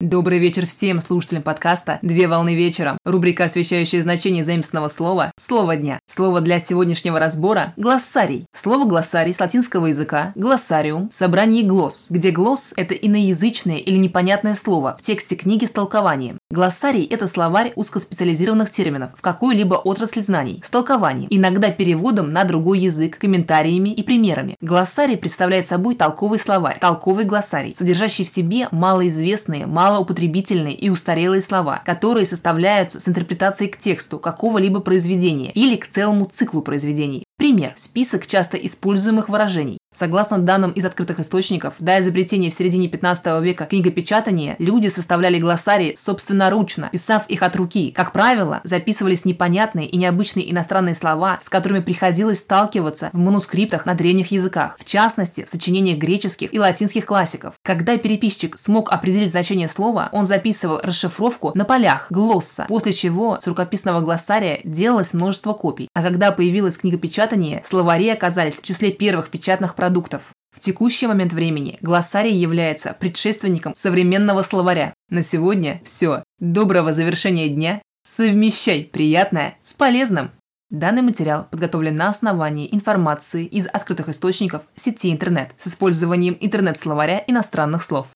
Добрый вечер всем слушателям подкаста «Две волны вечером». Рубрика, освещающая значение заимственного слова «Слово дня». Слово для сегодняшнего разбора – глоссарий. Слово глоссарий с латинского языка глоссариум – собрание глосс, где глосс – это иноязычное или непонятное слово в тексте книги с толкованием. Глоссарий – это словарь узкоспециализированных терминов в какой-либо отрасли знаний, с толкованием, иногда переводом на другой язык, комментариями и примерами. Глоссарий представляет собой толковый словарь, толковый глоссарий, содержащий в себе малоизвестные, мало малоупотребительные и устарелые слова, которые составляются с интерпретацией к тексту какого-либо произведения или к целому циклу произведений. Пример. Список часто используемых выражений. Согласно данным из открытых источников, до изобретения в середине 15 века книгопечатания, люди составляли глоссарии собственноручно, писав их от руки. Как правило, записывались непонятные и необычные иностранные слова, с которыми приходилось сталкиваться в манускриптах на древних языках, в частности, в сочинениях греческих и латинских классиков. Когда переписчик смог определить значение слова, он записывал расшифровку на полях глосса, после чего с рукописного глоссария делалось множество копий. А когда появилась книгопечатание, словари оказались в числе первых печатных продуктов. В текущий момент времени глоссарий является предшественником современного словаря. На сегодня все. Доброго завершения дня. Совмещай приятное с полезным. Данный материал подготовлен на основании информации из открытых источников сети интернет с использованием интернет-словаря иностранных слов.